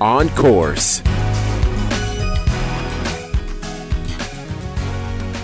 on course.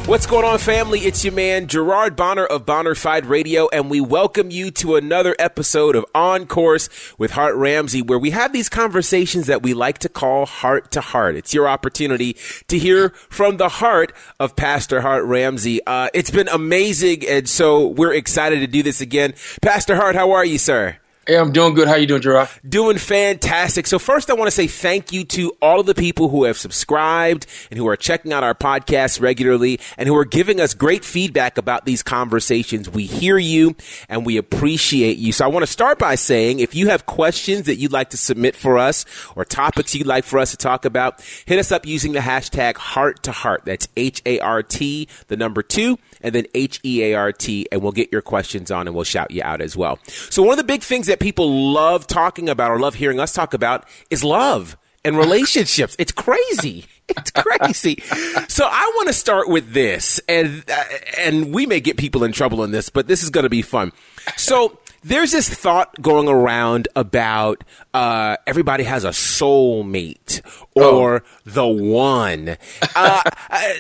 What's going on, family? It's your man, Gerard Bonner of Bonner Bonnerfied Radio, and we welcome you to another episode of On Course with Hart Ramsey, where we have these conversations that we like to call heart to heart. It's your opportunity to hear from the heart of Pastor Hart Ramsey. Uh, it's been amazing, and so we're excited to do this again. Pastor Hart, how are you, sir? Hey, I'm doing good. How are you doing, Gerard? Doing fantastic. So first, I want to say thank you to all of the people who have subscribed and who are checking out our podcast regularly and who are giving us great feedback about these conversations. We hear you and we appreciate you. So I want to start by saying if you have questions that you'd like to submit for us or topics you'd like for us to talk about, hit us up using the hashtag heart to heart. That's H A R T, the number two, and then H E A R T, and we'll get your questions on and we'll shout you out as well. So one of the big things that people love talking about or love hearing us talk about is love and relationships. It's crazy. It's crazy. so I want to start with this, and uh, and we may get people in trouble in this, but this is going to be fun. So there's this thought going around about uh, everybody has a soulmate or oh. the one. Uh, uh,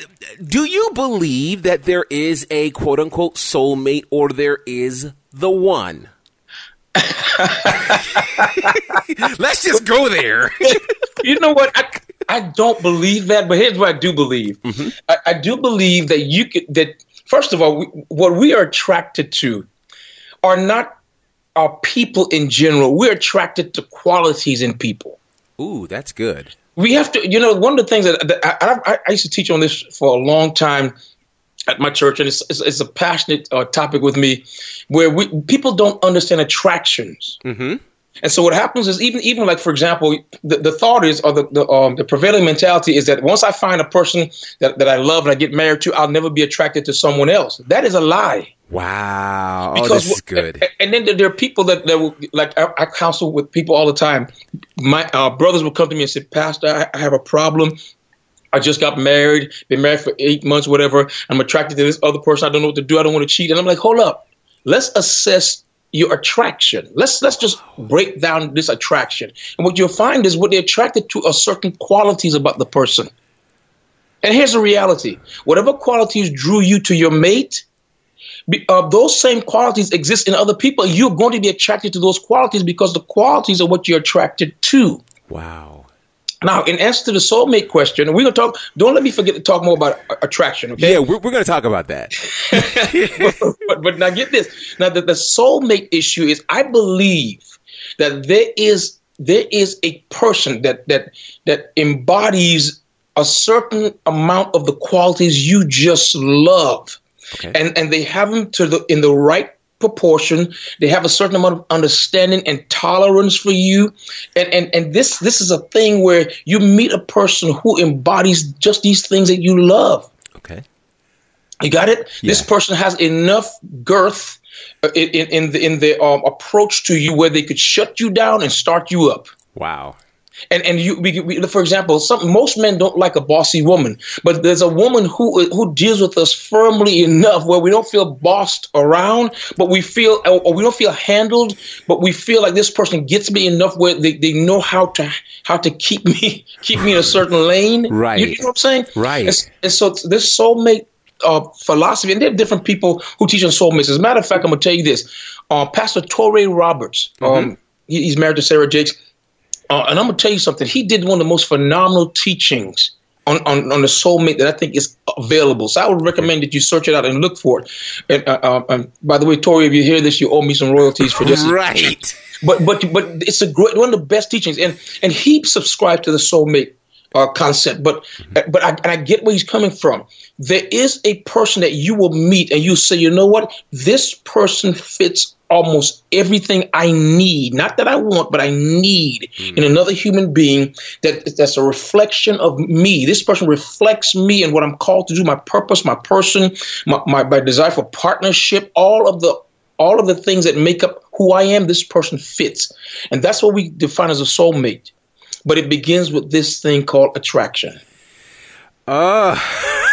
do you believe that there is a quote unquote soulmate or there is the one? Let's just go there. you know what? I, I don't believe that, but here's what I do believe. Mm-hmm. I, I, do believe that you could that first of all, we, what we are attracted to are not our people in general. We're attracted to qualities in people. Ooh, that's good. We have to, you know, one of the things that, that I, I, I used to teach on this for a long time at my church, and it's, it's, it's a passionate uh, topic with me, where we people don't understand attractions. Mm-hmm. And so what happens is even even like for example, the, the thought is or the the, um, the prevailing mentality is that once I find a person that, that I love and I get married to, I'll never be attracted to someone else. That is a lie. Wow. Because, oh, this is good. And then there are people that, that will, like I, I, counsel with people all the time. My uh, brothers will come to me and say, Pastor, I, I have a problem. I just got married, been married for eight months, whatever. I'm attracted to this other person. I don't know what to do. I don't want to cheat. And I'm like, hold up. Let's assess your attraction. Let's let's just break down this attraction. And what you'll find is what they're attracted to are certain qualities about the person. And here's the reality: whatever qualities drew you to your mate, uh, those same qualities exist in other people. You're going to be attracted to those qualities because the qualities are what you're attracted to. Wow. Now, in answer to the soulmate question, we're going to talk. Don't let me forget to talk more about attraction. Okay? Yeah, we're, we're going to talk about that. but, but, but, now, get this. Now, the, the soulmate issue is, I believe that there is there is a person that that that embodies a certain amount of the qualities you just love, okay. and and they have them to the in the right proportion. They have a certain amount of understanding and tolerance for you. And, and, and this, this is a thing where you meet a person who embodies just these things that you love. Okay. You got it? Yeah. This person has enough girth uh, in, in, in the, in the um, approach to you where they could shut you down and start you up. Wow. And and you, we, we, for example, some most men don't like a bossy woman, but there's a woman who who deals with us firmly enough where we don't feel bossed around, but we feel or we don't feel handled, but we feel like this person gets me enough where they, they know how to how to keep me keep me in a certain lane. Right. You, you know what I'm saying? Right. And, and so this soulmate uh, philosophy, and there are different people who teach on soulmates. As a matter of fact, I'm gonna tell you this: uh, Pastor Touré Roberts, mm-hmm. um, he, he's married to Sarah Jakes uh, and I'm gonna tell you something. He did one of the most phenomenal teachings on, on, on the soulmate that I think is available. So I would recommend that you search it out and look for it. And, uh, uh, um, by the way, Touré, if you hear this, you owe me some royalties for this. right. But but but it's a great one of the best teachings, and and he subscribed to the soulmate uh, concept, but but I, and I get where he's coming from. There is a person that you will meet, and you say, you know what, this person fits almost everything I need. Not that I want, but I need mm. in another human being that that's a reflection of me. This person reflects me and what I'm called to do, my purpose, my person, my, my, my desire for partnership, all of the all of the things that make up who I am, this person fits. And that's what we define as a soulmate. But it begins with this thing called attraction. Uh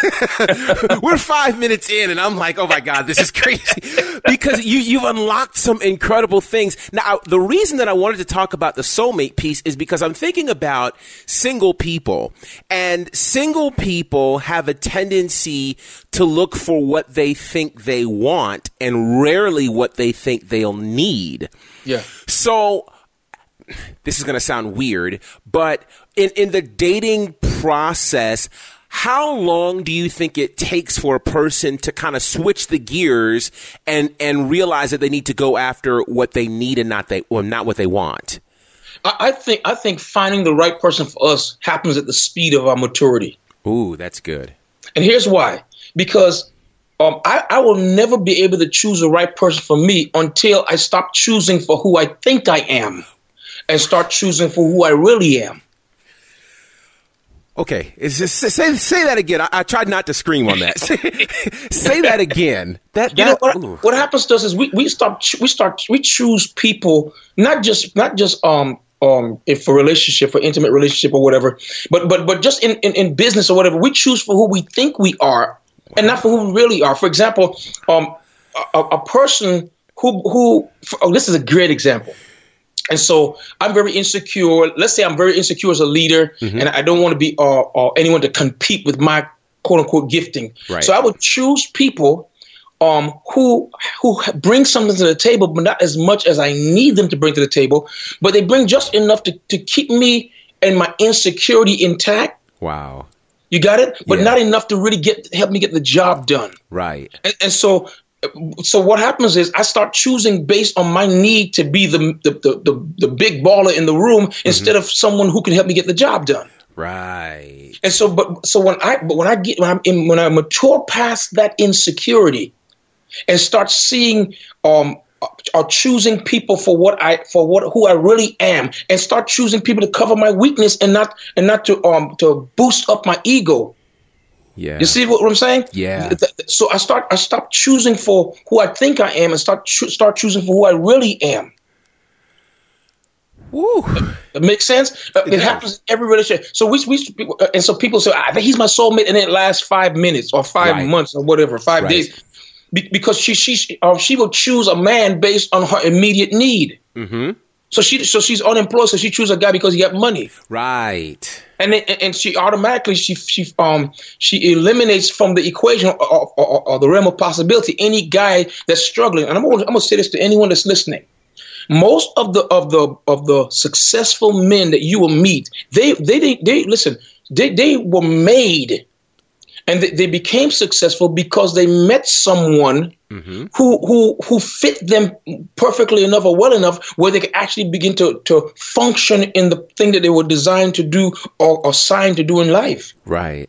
we're five minutes in and I'm like, oh my God, this is crazy. because you, you've unlocked some incredible things. Now, the reason that I wanted to talk about the soulmate piece is because I'm thinking about single people and single people have a tendency to look for what they think they want and rarely what they think they'll need. Yeah. So, this is going to sound weird, but in, in the dating process, how long do you think it takes for a person to kind of switch the gears and and realize that they need to go after what they need and not they or not what they want? I think I think finding the right person for us happens at the speed of our maturity. Ooh, that's good. And here's why: because um, I, I will never be able to choose the right person for me until I stop choosing for who I think I am, and start choosing for who I really am. Okay, just, say say that again. I, I, tried not to scream on that. say that again. That, that you know what, what, happens to us is we, we start we start we choose people not just not just um um if for relationship for intimate relationship or whatever, but but but just in, in, in business or whatever we choose for who we think we are wow. and not for who we really are. For example, um a, a person who who oh, this is a great example and so I'm very insecure. Let's say I'm very insecure as a leader, mm-hmm. and I don't want to be uh, uh, anyone to compete with my quote unquote gifting. Right. So I would choose people um, who who bring something to the table, but not as much as I need them to bring to the table. But they bring just enough to, to keep me and my insecurity intact. Wow. You got it, but yeah. not enough to really get help me get the job done. Right. And, and so so what happens is I start choosing based on my need to be the the the, the, the big baller in the room mm-hmm. instead of someone who can help me get the job done. Right. And so, but so when I but when I get when I'm in, when I mature past that insecurity, and start seeing um are choosing people for what I for what who I really am, and start choosing people to cover my weakness and not and not to um to boost up my ego. Yeah. You see what, what I'm saying? Yeah. So I start I stop choosing for who I think I am and start cho- start choosing for who I really am. Woo. It makes sense. Uh, it, it happens in every relationship. So we, we uh, and so people say, I think he's my soulmate, and it lasts five minutes or five right. months or whatever, five right. days, Be- because she she um, she will choose a man based on her immediate need. Mm-hmm. So she so she's unemployed, so she chooses a guy because he got money. Right. And then, and she automatically she she um she eliminates from the equation or, or, or, or the realm of possibility any guy that's struggling. And I'm gonna, I'm gonna say this to anyone that's listening. Most of the of the of the successful men that you will meet, they they they, they listen, they they were made and they, they became successful because they met someone mm-hmm. who who who fit them perfectly enough or well enough where they could actually begin to to function in the thing that they were designed to do or, assigned to do in life. Right.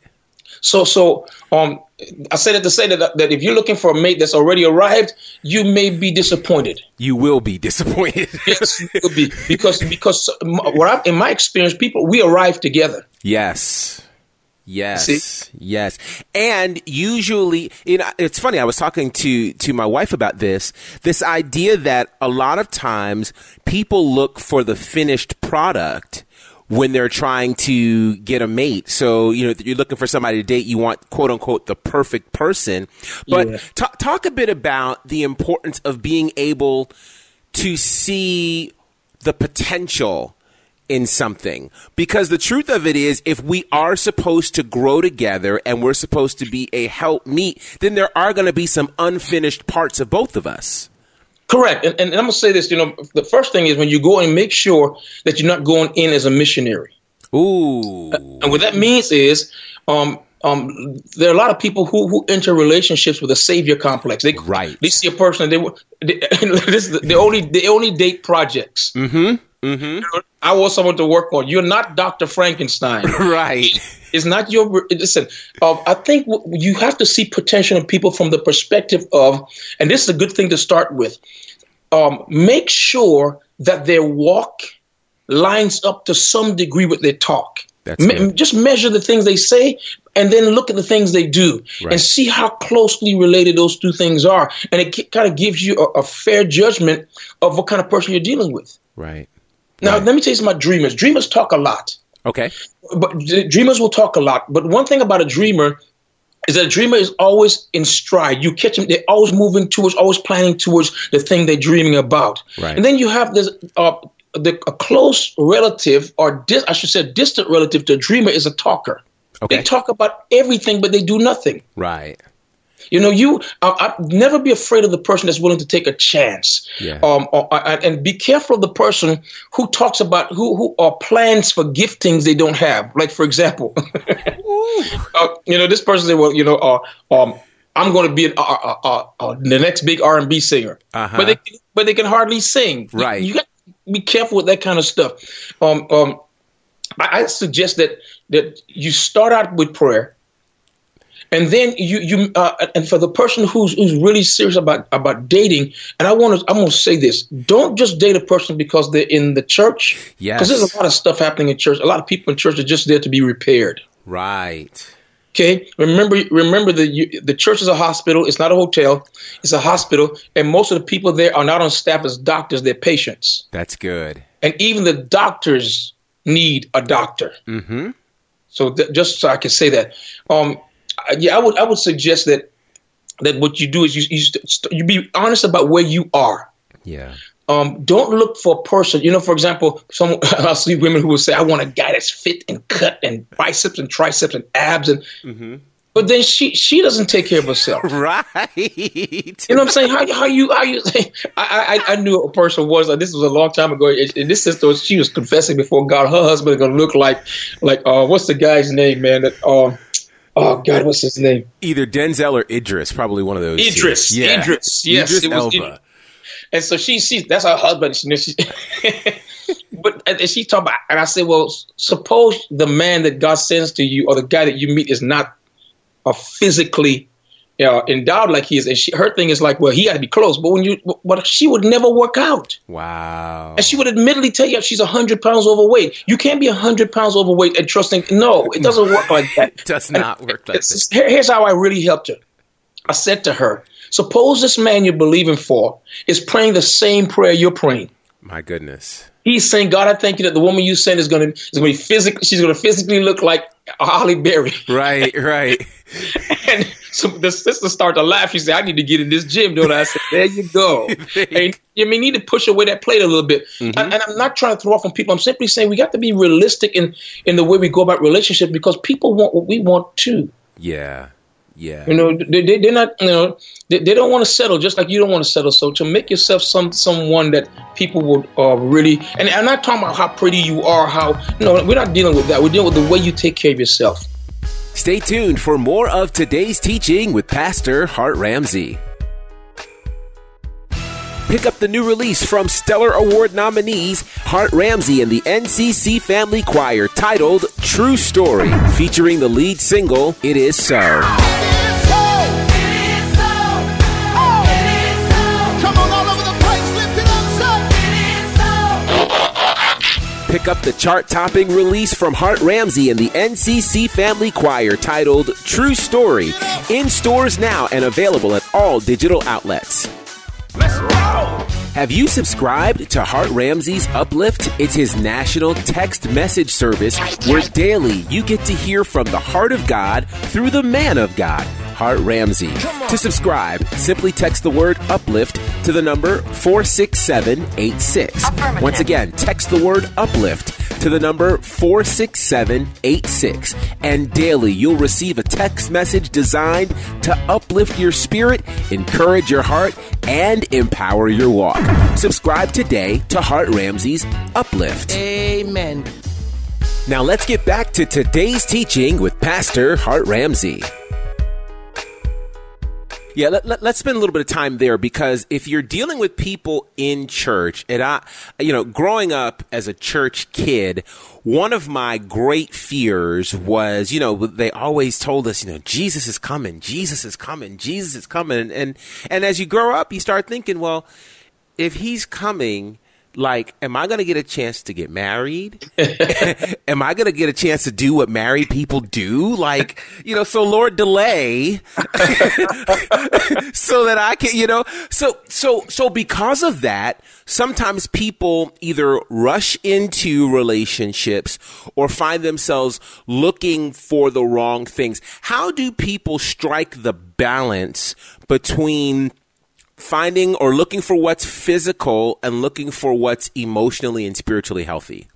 So so um I said it to say that that if you're looking for a mate that's already arrived, you may be disappointed. You will be disappointed. yes, you will be because because what I, in my experience, people we arrive together. Yes. Yes. See? Yes. And usually, you know, it's funny. I was talking to, to my wife about this, this idea that a lot of times people look for the finished product when they're trying to get a mate. So, you know, you're looking for somebody to date, you want quote unquote the perfect person. But yeah. t- talk a bit about the importance of being able to see the potential in something. Because the truth of it is, if we are supposed to grow together and we're supposed to be a help meet, then there are going to be some unfinished parts of both of us. Correct. And, and I'm going to say this, you know, the first thing is when you go and make sure that you're not going in as a missionary. Ooh. And what that means is, um, um, there are a lot of people who, who enter relationships with a savior complex. They, right. They see a person, they, they, they only they only date projects. Mm-hmm Mm-hmm. I want someone to work on. You're not Dr. Frankenstein. right. It's not your. Listen, uh, I think you have to see potential in people from the perspective of, and this is a good thing to start with. Um, make sure that their walk lines up to some degree with their talk. Me- just measure the things they say and then look at the things they do right. and see how closely related those two things are. And it kind of gives you a, a, fair judgment of what kind of person you're dealing with. Right. Now, right. let me tell you something about dreamers. Dreamers talk a lot. Okay. But dreamers will talk a lot. But one thing about a dreamer is that a dreamer is always in stride. You catch them; they're always moving towards, always planning towards the thing they're dreaming about. Right. And then you have this uh, the, a close relative, or dis, I should say, a distant relative to a dreamer is a talker. Okay. They talk about everything, but they do nothing. Right. You know, you I, I never be afraid of the person that's willing to take a chance. Yeah. Um, or, and be careful of the person who talks about who who are plans for giftings they don't have. Like for example, uh, you know, this person said, "Well, you know, uh, um, I'm going to be an, uh, uh, uh, uh, the next big R and B singer," uh-huh. but they but they can hardly sing. Right. You, you got to be careful with that kind of stuff. Um, um, I, I suggest that that you start out with prayer and then you you uh, and for the person who's who's really serious about about dating, and I want to I'm going to say this: don't just date a person because they're in the church. Yes, because there's a lot of stuff happening in church. A lot of people in church are just there to be repaired. Right. Okay. Remember, remember the you, the church is a hospital. It's not a hotel. It's a hospital, and most of the people there are not on staff as doctors. They're patients. That's good. And even the doctors need a doctor. Mm-hmm. So th- just so I can say that. Um, yeah, I would I would suggest that that what you do is you you, st- you be honest about where you are. Yeah. Um, don't look for a person. You know, for example, some I see women who will say, "I want a guy that's fit and cut and biceps and triceps and abs," and mm-hmm. but then she she doesn't take care of herself. Right. You know what I'm saying? How how you how you? I I, I knew a person was like this was a long time ago, and this sister she was confessing before God, her husband is gonna look like like uh what's the guy's name, man? That uh Oh God, what's his name? Either Denzel or Idris, probably one of those. Idris, two. Yeah. Idris, yes, Idris it was. Elba. And so she sees that's her husband. She, she but and she talked about, and I said, well, suppose the man that God sends to you or the guy that you meet is not a physically uh, endowed like he is, and she, her thing is like, well, he got to be close. But when you, but she would never work out. Wow. And she would admittedly tell you she's hundred pounds overweight. You can't be hundred pounds overweight and trusting. No, it doesn't work like that. it does not work like that. Here's how I really helped her. I said to her, suppose this man you're believing for is praying the same prayer you're praying. My goodness. He's saying, God, I thank you that the woman you sent is going to is going to be physically. She's going to physically look like Halle Berry. Right, right. and so the sister started to laugh. She said, "I need to get in this gym, don't I?" I said, "There you go." and you may need to push away that plate a little bit. Mm-hmm. And, and, I'm not trying to throw off on people. I'm simply saying we got to be realistic in in the way we go about relationships because people want what we want too. Yeah. Yeah. You know, they, they, they're not, you know, they, they don't want to settle just like you don't want to settle. So to make yourself some someone that people would uh, really, and I'm not talking about how pretty you are, how, you no, we're not dealing with that. We're dealing with the way you take care of yourself. Stay tuned for more of today's teaching with Pastor Hart Ramsey. Pick up the new release from Stellar Award nominees Hart Ramsey and the NCC Family Choir titled True Story, featuring the lead single It Is So. Pick up the chart topping release from Hart Ramsey and the NCC Family Choir titled True Story, in stores now and available at all digital outlets. Have you subscribed to Hart Ramsey's Uplift? It's his national text message service where daily you get to hear from the heart of God through the man of God, Hart Ramsey. To subscribe, simply text the word uplift to the number 46786. Once again, text the word uplift to the number 46786. And daily you'll receive a text message designed to uplift your spirit, encourage your heart, and empower your walk. Subscribe today to Hart Ramsey's Uplift. Amen. Now let's get back to today's teaching with Pastor Hart Ramsey. Yeah, let, us let, spend a little bit of time there because if you're dealing with people in church, and I, you know, growing up as a church kid, one of my great fears was, you know, they always told us, you know, Jesus is coming, Jesus is coming, Jesus is coming, and and, and as you grow up, you start thinking, well, if he's coming, like, am I going to get a chance to get married? am I going to get a chance to do what married people do? Like, you know, so Lord delay so that I can, you know, so, so, so because of that, sometimes people either rush into relationships or find themselves looking for the wrong things. How do people strike the balance between finding or looking for what's physical and looking for what's emotionally and spiritually healthy?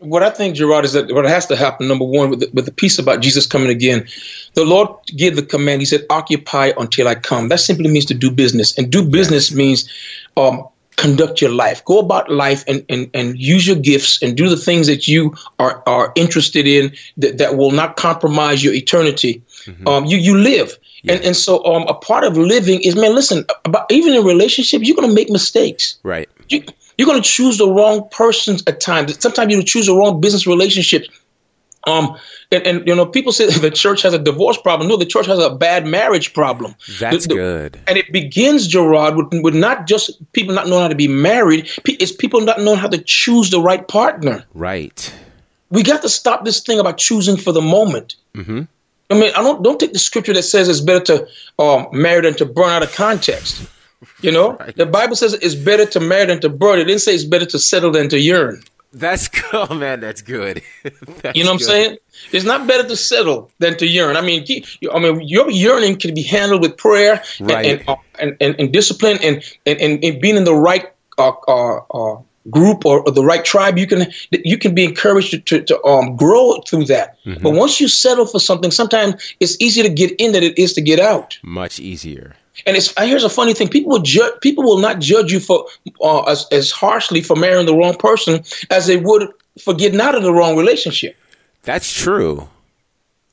What I think, Gerard, is that what has to happen, number one, with the, with the piece about Jesus coming again, the Lord gave the command. He said, occupy until I come. That simply means to do business. And do business yes. means um, conduct your life. Go about life and, and, and use your gifts and do the things that you are, are interested in that, that will not compromise your eternity. Mm-hmm. Um, you, you live. Yeah. And, and so um, a part of living is, man, listen, about, even in relationships, you're going to make mistakes. Right. You, you're going to choose the wrong persons at times. Sometimes you choose the wrong business relationships. Um, and, and you know, people say the church has a divorce problem. No, the church has a bad marriage problem. That's the, the, good. And it begins, Gerard, with, with not just people not knowing how to be married. It's people not knowing how to choose the right partner. Right. We got to stop this thing about choosing for the moment. Mm-hmm. I mean, I don't don't take the scripture that says it's better to um, marry than to burn out of context. You know, right. the Bible says it's better to marry than to burn. It didn't say it's better to settle than to yearn. That's good, oh, man. That's good. that's you know what good. I'm saying? It's not better to settle than to yearn. I mean, I mean, your yearning can be handled with prayer right. and, and, uh, and, and, and, discipline and, and, and, being in the right uh, uh, uh group or, or, the right tribe, you can you can be encouraged to, to, to um, grow through that. Mm-hmm. But once you settle for something, sometimes it's easier to get in than it is to get out. Much easier. And it's here's a funny thing: people will judge people will not judge you for uh, as, as harshly for marrying the wrong person as they would for getting out of the wrong relationship. That's true.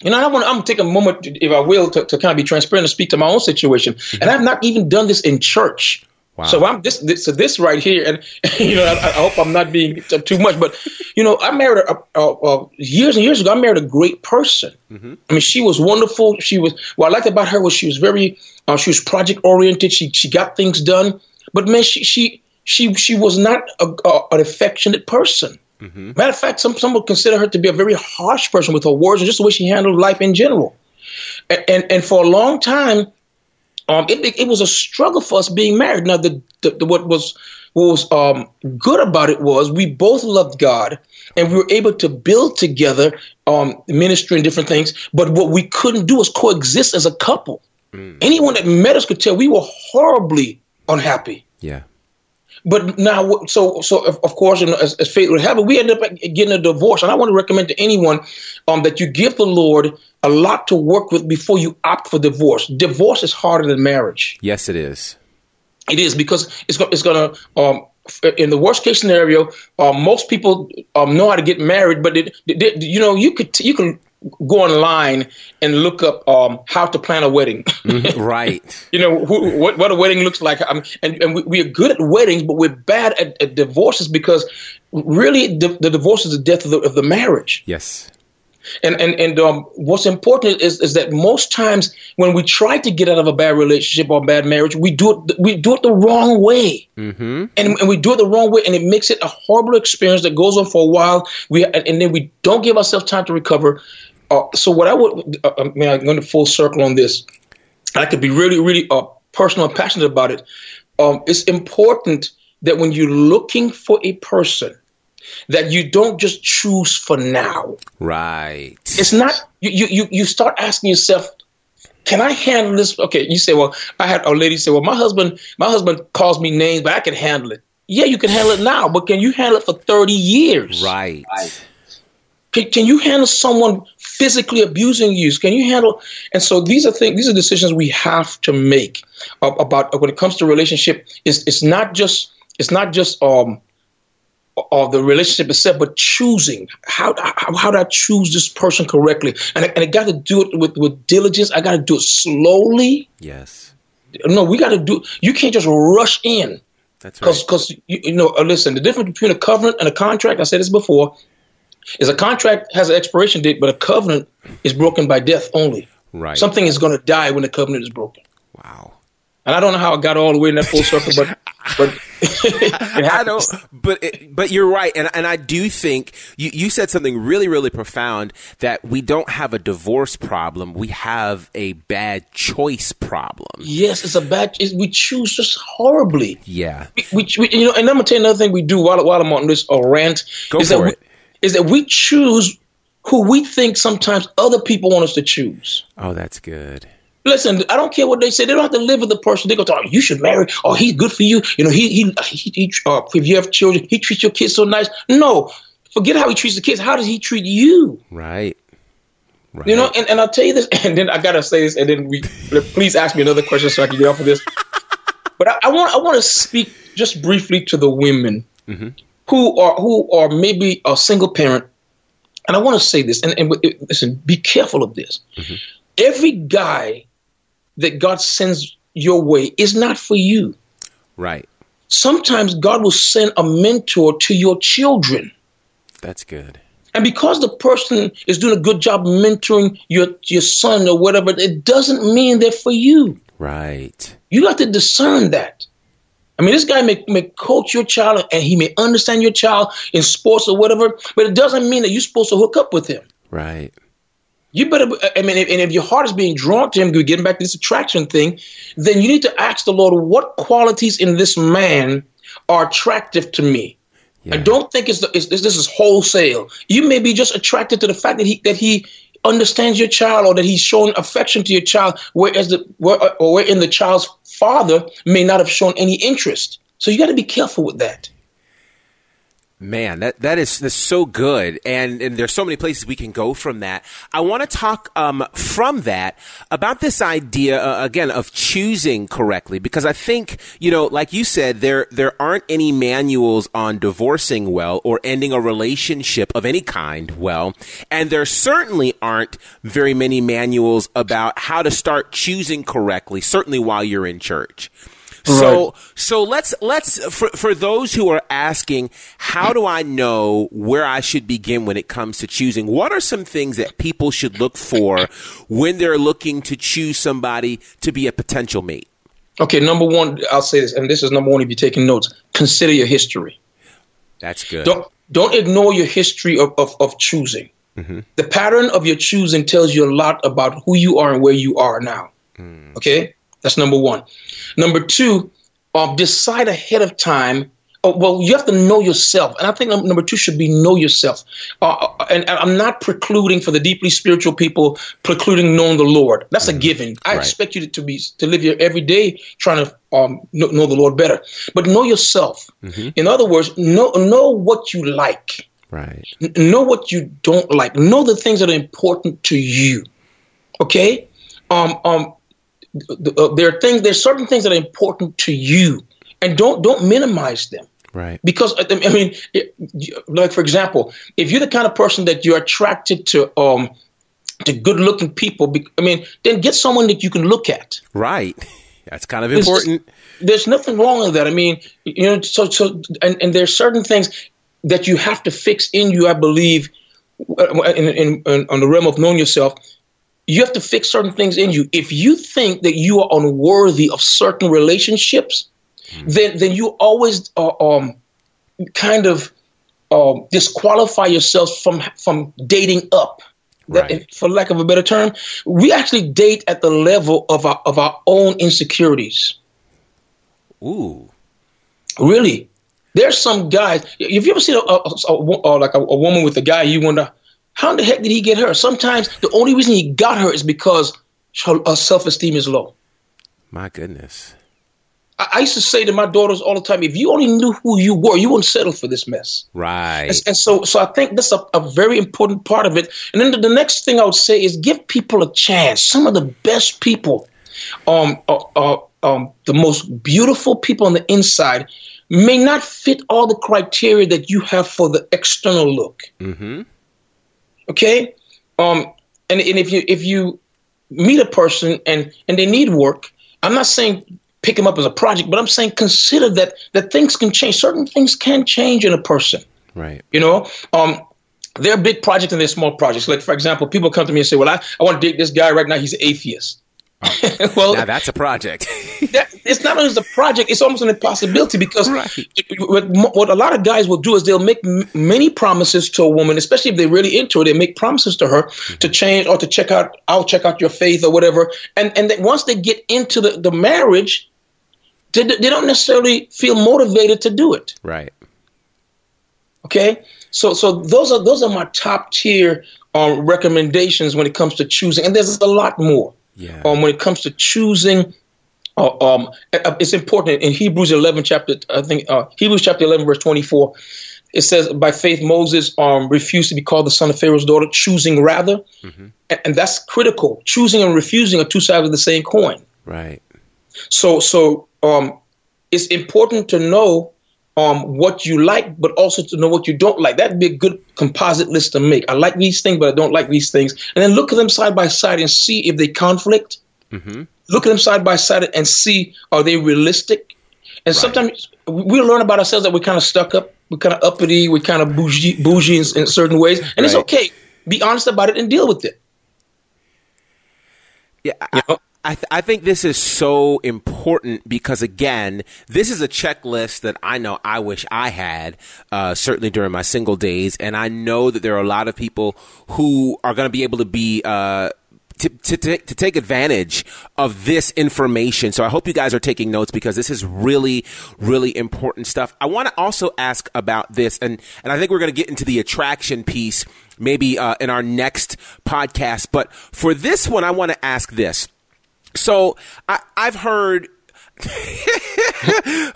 You know, I want I'm gonna take a moment, if I will, to, to kind of be transparent and speak to my own situation. Mm-hmm. And I've not even done this in church. Wow. So I'm this, this, so this right here, and you know, I, I, hope I'm not being too much, but you know, I married a, a, a years and years ago. I married a great person. Mm-hmm. I mean, she was wonderful. She was what I liked about her was she was very, uh, she was project oriented. She she got things done, but man, she she she she was not a, an affectionate person. Mm-hmm. Matter of fact, some some would consider her to be a very harsh person with her words and just the way she handled life in general. And and, and for a long time um, it, it was a struggle for us being married. Now, the, the, the what was what was um, good about it was we both loved God and we were able to build together um, ministry and different things. But what we couldn't do was coexist as a couple. Mm. Anyone that met us could tell we were horribly unhappy. Yeah. But now, so so of, of course, as, as fate would have it, we end up getting a divorce. And I want to recommend to anyone um, that you give the Lord a lot to work with before you opt for divorce. Divorce is harder than marriage. Yes, it is. It is because it's it's going to um, in the worst case scenario, uh, most people um, know how to get married, but it, it, you know you could you can go online and look up um, how to plan a wedding. Mm-hmm. right. you know who, what what a wedding looks like. Um, and and we, we, are good at weddings, but we're bad at, at divorces because really the, the divorce is the death of the, of the marriage. Yes. And and and um, what's important is is that most times when we try to get out of a bad relationship or bad marriage, we do it we do it the wrong way, mm-hmm. and, and we do it the wrong way, and it makes it a horrible experience that goes on for a while. We and then we don't give ourselves time to recover. Uh, so what I would, uh, I mean, I'm going to full circle on this. I could be really, really uh, personal and passionate about it. Um, it's important that when you're looking for a person that you don't just choose for now. Right. It's not you you you start asking yourself, can I handle this? Okay, you say, well, I had a lady say, well, my husband, my husband calls me names, but I can handle it. Yeah, you can handle it now, but can you handle it for 30 years? Right. Can, can you handle someone physically abusing you? Can you handle? And so these are things, these are decisions we have to make about when it comes to relationship. It's, it's not just, it's not just, um, of the relationship itself, but choosing how, how how do I choose this person correctly, and I, and I got to do it with with diligence. I got to do it slowly. Yes. no, we got to do. You can't just rush in. That's right. Because, you, you know, uh, listen, the difference between a covenant and a contract, I said this before, is a contract has an expiration date, but a covenant is broken by death only. Right. Something is going to die when the covenant is broken. Wow. And I don't know how I got all the way in that full circle, but but I don't, but it, but you're right, and and I do think you you said something really really profound that we don't have a divorce problem, we have a bad choice problem. Yes, it's a bad. It's, we choose just horribly. Yeah, We, we, you know, and I'm gonna tell you another thing we do while while I'm on this uh, rant Go is for that it. Is that we choose who we think sometimes other people want us to choose. oh, that's good. Listen, I don't care what they say. They don't have to live with the person. They go, oh, you should marry. Oh, he's good for you. You know, he he he. he uh, if you have children, he treats your kids so nice. No, forget how he treats the kids. How does he treat you? Right, right. You know, and, and I'll tell you this, and then I gotta say this, and then we please ask me another question so I can get off of this. But I, I want I want to speak just briefly to the women who are who are maybe a single parent, and I want to say this, and, and listen, be careful of this. Mm-hmm. Every guy that God sends your way is not for you. right. Sometimes God will send a mentor to your children. That's good. And because the person is doing a good job mentoring your, your son or whatever, it doesn't mean they're for you. Right. You got to discern that. I mean, this guy may, may coach your child and he may understand your child in sports or whatever, but it doesn't mean that you're supposed to hook up with him. Right. You better, I mean, if, and if your heart is being drawn to him, getting back to this attraction thing, then you need to ask the Lord, what qualities in this man are attractive to me? I don't think it's, the, it's this, this is wholesale. You may be just attracted to the fact that he that he understands your child or that he's shown affection to your child, whereas the where, or wherein the child's father may not have shown any interest. So you got to be careful with that. Man, that that is that's so good, and and there's so many places we can go from that. I want to talk um, from that about this idea uh, again of choosing correctly, because I think you know, like you said, there there aren't any manuals on divorcing well or ending a relationship of any kind well, and there certainly aren't very many manuals about how to start choosing correctly. Certainly while you're in church. So so let's let's for for those who are asking how do I know where I should begin when it comes to choosing what are some things that people should look for when they're looking to choose somebody to be a potential mate Okay, number one, I'll say this, and this is number one. If you're taking notes, consider your history. That's good Don't don't ignore your history of of, of choosing. Mm-hmm. The pattern of your choosing tells you a lot about who you are and where you are now. Hmm. Okay, that's number one. Number two, um, decide ahead of time. Oh, well, you have to know yourself, and I think num- number two should be know yourself. Uh, and, and I'm not precluding for the deeply spiritual people precluding knowing the Lord. That's a given. I Right. expect you to be to live here every day trying to um, know, know the Lord better, but know yourself. In other words, know know what you like right N- know what you don't like know the things that are important to you okay um um uh, there are things there's certain things that are important to you and don't don't minimize them right because I mean, like for example, if you're the kind of person that you're attracted to, um, to good-looking people, I mean, then get someone that you can look at. right that's kind of important there's nothing wrong with that. I mean, you know, so so, and, and there's certain things that you have to fix in you. I believe, uh, in, in, in on the realm of knowing yourself, you have to fix certain things in you. If you think that you are unworthy of certain relationships, then then you always uh, um kind of um, disqualify yourself from from dating up. That- for lack of a better term, we actually date at the level of our of our own insecurities. ooh Really, there's some guys. If you ever seen a, a, a, uh, like a, a woman with a guy, you wonder how in the heck did he get her? Sometimes the only reason he got her is because her, her self-esteem is low. my goodness I, I used to say to my daughters all the time, if you only knew who you were, you wouldn't settle for this mess. right And, and so, so I think that's a, a very important part of it. And then the, the next thing I would say is give people a chance. Some of the best people, um, uh, uh, um, the most beautiful people on the inside, may not fit all the criteria that you have for the external look. mm-hmm Okay, um, and and if you if you meet a person and and they need work, I'm not saying pick them up as a project, but I'm saying consider that that things can change. Certain things can change in a person. Right. You know, um, there are big projects and there are small projects. Like for example, people come to me and say, "Well, I, I want to date this guy right now. He's atheist." well, now that's a project. that, it's not only a project; it's almost an impossibility because right. what, what, a lot of guys will do is they'll make m- many promises to a woman, especially if they're really into it. They make promises to her mm-hmm. to change or to check out. I'll check out your faith or whatever. And and once they get into the, the marriage, they, they don't necessarily feel motivated to do it. Right. Okay. So so those are those are my top tier um, recommendations when it comes to choosing, and there's a lot more. Yeah. Um, when it comes to choosing, uh, um, uh, it's important in Hebrews 11 chapter. I think uh, Hebrews chapter 11 verse 24. It says, "By faith Moses um, refused to be called the son of Pharaoh's daughter, choosing rather," mm-hmm. and, and that's critical. Choosing and refusing are two sides of the same coin. Right. So so um, it's important to know um, what you like, but also to know what you don't like. That'd be a good composite list to make. I like these things, but I don't like these things. And then look at them side by side and see if they conflict. Mm-hmm. Look at them side by side and see are they realistic. And right. sometimes we learn about ourselves that we're kind of stuck up, we're kind of uppity, we're kind of bougie, bougie in, in certain ways, and right. it's okay. Be honest about it and deal with it. Yeah, you know? I, th- I think this is so important because again, this is a checklist that I know I wish I had, uh, certainly during my single days, and I know that there are a lot of people who are going to be able to be. Uh, to, to, to, take advantage of this information. So I hope you guys are taking notes because this is really, really important stuff. I want to also ask about this, and, and I think we're going to get into the attraction piece maybe uh, in our next podcast. But for this one, I want to ask this. So I, have heard.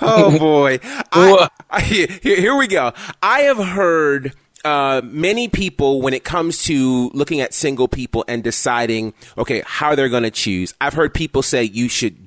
oh boy! I, I, here, here we go. I have heard uh, many people when it comes to looking at single people and deciding, okay, how they're going to choose. I've heard people say you should,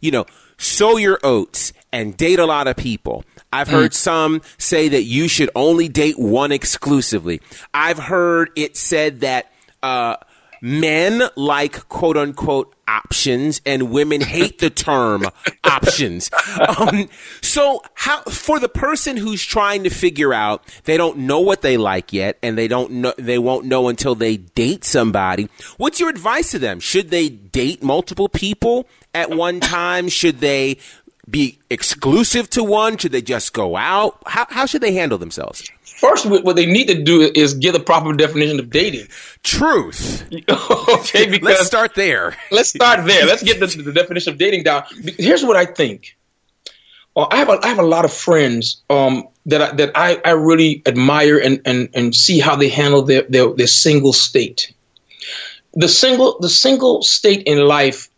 you know, sow your oats and date a lot of people. I've heard mm. some say that you should only date one exclusively. I've heard it said that. Uh, men like quote unquote options and women hate the term options. Um, so how, for the person who's trying to figure out, they don't know what they like yet and they don't know, they won't know until they date somebody. What's your advice to them? Should they date multiple people at one time? Should they be exclusive to one? Should they just go out? How, how should they handle themselves? First, what they need to do is give a proper definition of dating. Truth. okay, because let's start there. let's start there. Let's get the, the, definition of dating down. Here's what I think. Uh, I have a, I have a lot of friends um, that I, that I, I really admire and, and, and see how they handle their, their, their single state. The single the single state in life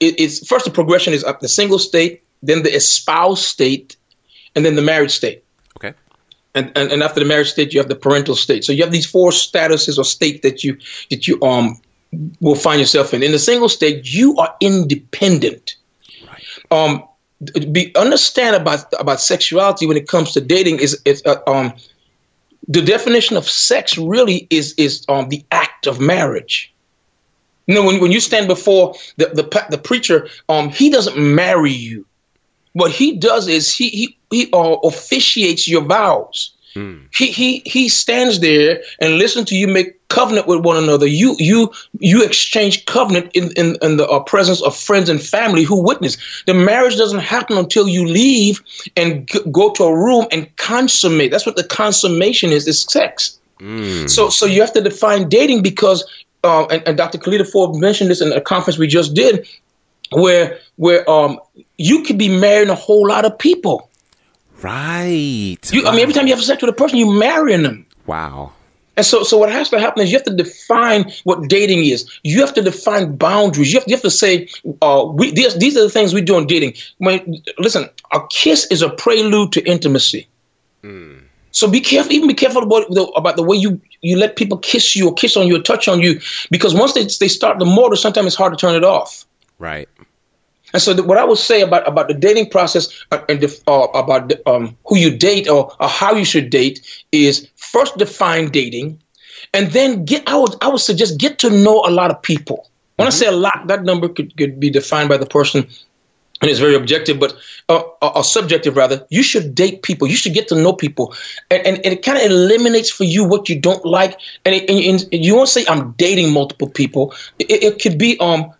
is first the progression is up the single state, then the espoused state, and then the marriage state and, and, and after the marriage state, you have the parental state. So you have these four statuses or state that you that you um will find yourself in. In the single state, you are independent. Right. Um, be understand about about sexuality when it comes to dating is it's uh, um the definition of sex really is is um the act of marriage. You know, when, when you stand before the, the the preacher, um, he doesn't marry you what he does is he he he uh, officiates your vows. Mm. He he he stands there and listens to you make covenant with one another. You you you exchange covenant in in, in the uh, presence of friends and family who witness. The marriage doesn't happen until you leave and g- go to a room and consummate. That's what the consummation is. Is sex. Mm. So so you have to define dating because uh, and, and, Dr. Kalita Ford mentioned this in a conference we just did where where um you could be marrying a whole lot of people. Right. You, wow. I mean, every time you have sex with a person, you're marrying them. Wow. And so, so what has to happen is you have to define what dating is. You have to define boundaries. You have, you have to say, uh, we, these, these are the things we do in dating. When listen, a kiss is a prelude to intimacy. Mm. So be careful. Even be careful about the, about the way you you let people kiss you or kiss on you or touch on you, because once they they start the motor, sometimes it's hard to turn it off. Right. And so, the, what I would say about about the dating process uh, and the, uh, about the, um, who you date or, or how you should date is first define dating, and then get. I would I would suggest get to know a lot of people. When mm-hmm. I say a lot, that number could, could be defined by the person and it's very objective, but uh, or, subjective rather. You should date people. You should get to know people, and and, and it kind of eliminates for you what you don't like. And, it, and, and you won't say I'm dating multiple people. It, it, could be um,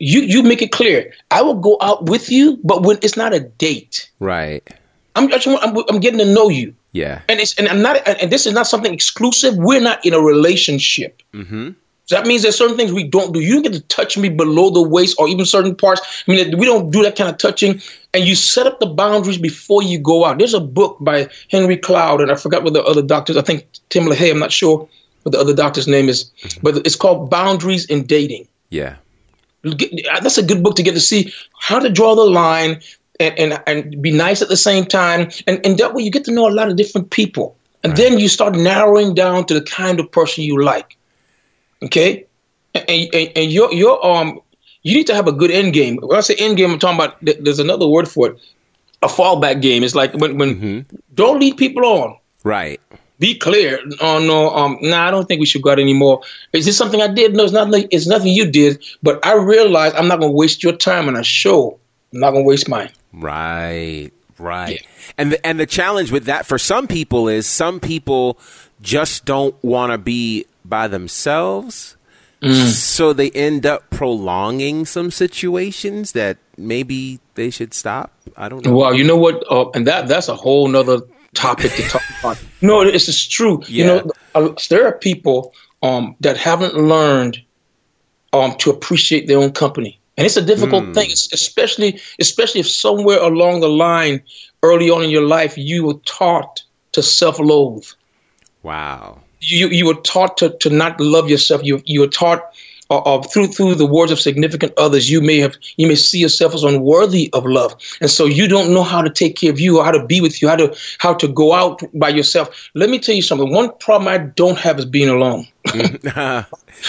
you you make it clear. I will go out with you, but when it's not a date, right? I'm I'm, I'm getting to know you. Yeah, and it's and I'm not and this is not something exclusive. We're not in a relationship. Mm-hmm. So that means there's certain things we don't do. You don't get to touch me below the waist or even certain parts. I mean, we don't do that kind of touching. And you set up the boundaries before you go out. There's a book by Henry Cloud, and I forgot what the other doctors. I think Tim LaHaye. I'm not sure what the other doctor's name is, mm-hmm. but it's called Boundaries in Dating. Yeah, that's a good book to get to see how to draw the line and and, and be nice at the same time. And and that way you get to know a lot of different people, and right. then you start narrowing down to the kind of person you like. Okay, and, and, and your your um you need to have a good end game. When I say end game, I'm talking about there's another word for it. A fallback game. It's like when when mm-hmm. don't lead people on. Right. Be clear. Oh no, um, no, nah, I don't think we should go out anymore. Is this something I did? No, it's not. Like, it's nothing you did. But I realized I'm not going to waste your time on a show. I'm not going to waste mine. Right. Right. Yeah. And the, and the challenge with that for some people is some people just don't want to be by themselves. Mm. So they end up prolonging some situations that maybe they should stop. I don't know. Well, you know what? Uh, and that that's a whole nother topic to talk about. No, this is true. Yeah. You know, there are people um, that haven't learned um, to appreciate their own company, and it's a difficult mm. thing, especially especially if somewhere along the line, early on in your life, you were taught to self-loathe. Wow you you were taught to, to not love yourself. You you were taught uh, through through the words of significant others. You may have you may see yourself as unworthy of love, and so you don't know how to take care of you, or how to be with you, how to how to go out by yourself. Let me tell you something. One problem I don't have is being alone.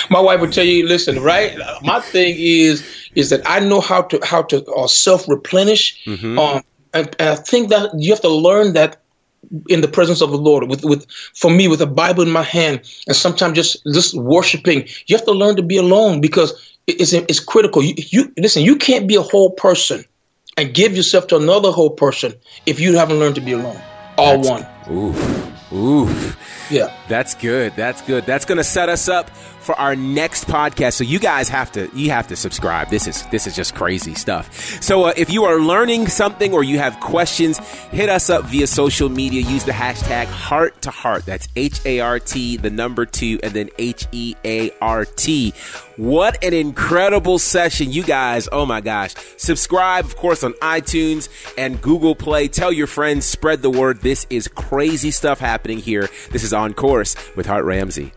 My wife would tell you, listen, right? My thing is is that I know how to how to uh, self replenish. Mm-hmm. Um, and, and I think that you have to learn that in the presence of the Lord, with with for me with a Bible in my hand, and sometimes just just worshiping. You have to learn to be alone because it's it's critical. You, you listen. You can't be a whole person and give yourself to another whole person if you haven't learned to be alone. All That's, one. Ooh, ooh. Yeah. That's good. That's good. That's going to set us up for our next podcast. So you guys have to you have to subscribe. This is this is just crazy stuff. So uh, if you are learning something or you have questions, hit us up via social media. Use the hashtag Hart to Heart. That's H A R T, the number two, and then H E A R T. What an incredible session, you guys. Oh my gosh. Subscribe, of course, on iTunes and Google Play. Tell your friends, spread the word. This is crazy stuff happening here. This is On Course with Hart Ramsey.